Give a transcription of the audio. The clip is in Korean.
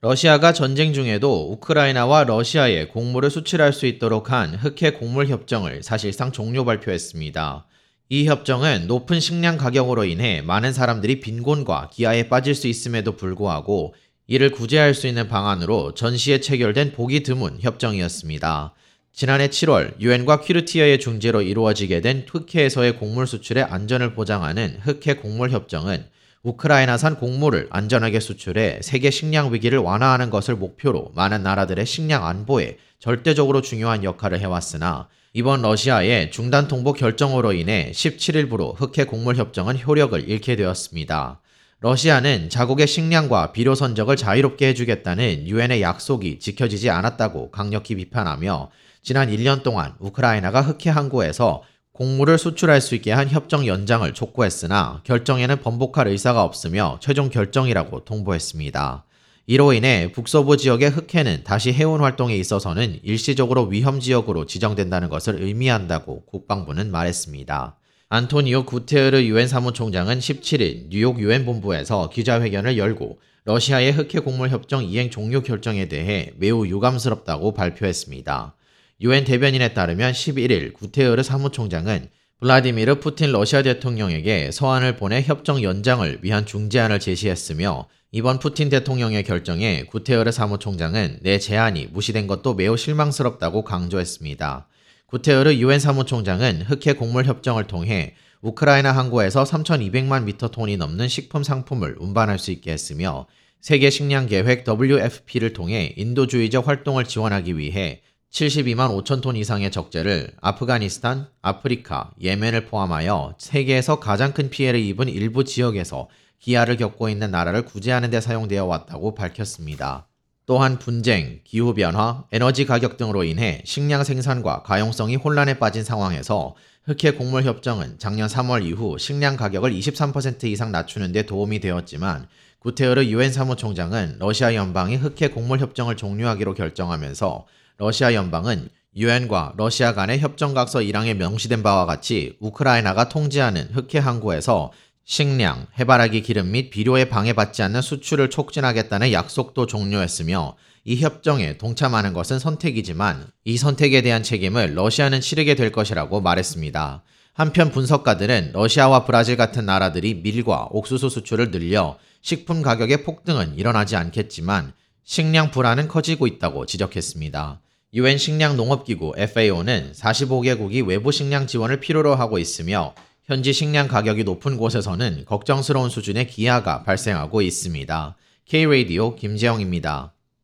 러시아가 전쟁 중에도 우크라이나와 러시아에 곡물을 수출할 수 있도록 한 흑해 곡물 협정을 사실상 종료 발표했습니다. 이 협정은 높은 식량 가격으로 인해 많은 사람들이 빈곤과 기아에 빠질 수 있음에도 불구하고 이를 구제할 수 있는 방안으로 전시에 체결된 보기 드문 협정이었습니다. 지난해 7월 유엔과 퀴르티아의 중재로 이루어지게 된 흑해에서의 곡물 수출의 안전을 보장하는 흑해 곡물 협정은 우크라이나산 곡물을 안전하게 수출해 세계 식량 위기를 완화하는 것을 목표로 많은 나라들의 식량 안보에 절대적으로 중요한 역할을 해왔으나 이번 러시아의 중단 통보 결정으로 인해 17일부로 흑해 곡물 협정은 효력을 잃게 되었습니다. 러시아는 자국의 식량과 비료 선적을 자유롭게 해주겠다는 유엔의 약속이 지켜지지 않았다고 강력히 비판하며 지난 1년 동안 우크라이나가 흑해 항구에서 곡물을 수출할 수 있게 한 협정 연장을 촉구했으나 결정에는 번복할 의사가 없으며 최종 결정이라고 통보했습니다. 이로 인해 북서부 지역의 흑해는 다시 해운 활동에 있어서는 일시적으로 위험 지역으로 지정된다는 것을 의미한다고 국방부는 말했습니다. 안토니오 구테르 유엔 사무총장은 17일 뉴욕 유엔 본부에서 기자회견을 열고 러시아의 흑해 곡물 협정 이행 종료 결정에 대해 매우 유감스럽다고 발표했습니다. 유엔 대변인에 따르면 11일 구테르 사무총장은 블라디미르 푸틴 러시아 대통령에게 서한을 보내 협정 연장을 위한 중재안을 제시했으며 이번 푸틴 대통령의 결정에 구테르 사무총장은 내 제안이 무시된 것도 매우 실망스럽다고 강조했습니다. 구테르 유엔 사무총장은 흑해 곡물 협정을 통해 우크라이나 항구에서 3,200만 미터 톤이 넘는 식품 상품을 운반할 수 있게 했으며 세계 식량 계획 WFP를 통해 인도주의적 활동을 지원하기 위해 72만 5천 톤 이상의 적재를 아프가니스탄, 아프리카, 예멘을 포함하여 세계에서 가장 큰 피해를 입은 일부 지역에서 기아를 겪고 있는 나라를 구제하는 데 사용되어 왔다고 밝혔습니다. 또한 분쟁, 기후변화, 에너지 가격 등으로 인해 식량 생산과 가용성이 혼란에 빠진 상황에서 흑해 곡물 협정은 작년 3월 이후 식량 가격을 23% 이상 낮추는 데 도움이 되었지만 구테흐스 유엔 사무총장은 러시아 연방이 흑해 곡물 협정을 종료하기로 결정하면서 러시아 연방은 유엔과 러시아 간의 협정각서 1항에 명시된 바와 같이 우크라이나가 통제하는 흑해 항구에서 식량, 해바라기 기름 및 비료에 방해받지 않는 수출을 촉진하겠다는 약속도 종료했으며 이 협정에 동참하는 것은 선택이지만 이 선택에 대한 책임을 러시아는 치르게 될 것이라고 말했습니다. 한편 분석가들은 러시아와 브라질 같은 나라들이 밀과 옥수수 수출을 늘려 식품 가격의 폭등은 일어나지 않겠지만 식량 불안은 커지고 있다고 지적했습니다. 유엔 식량 농업기구 FAO는 45개국이 외부 식량 지원을 필요로 하고 있으며 현지 식량 가격이 높은 곳에서는 걱정스러운 수준의 기아가 발생하고 있습니다. K-Radio 김재영입니다.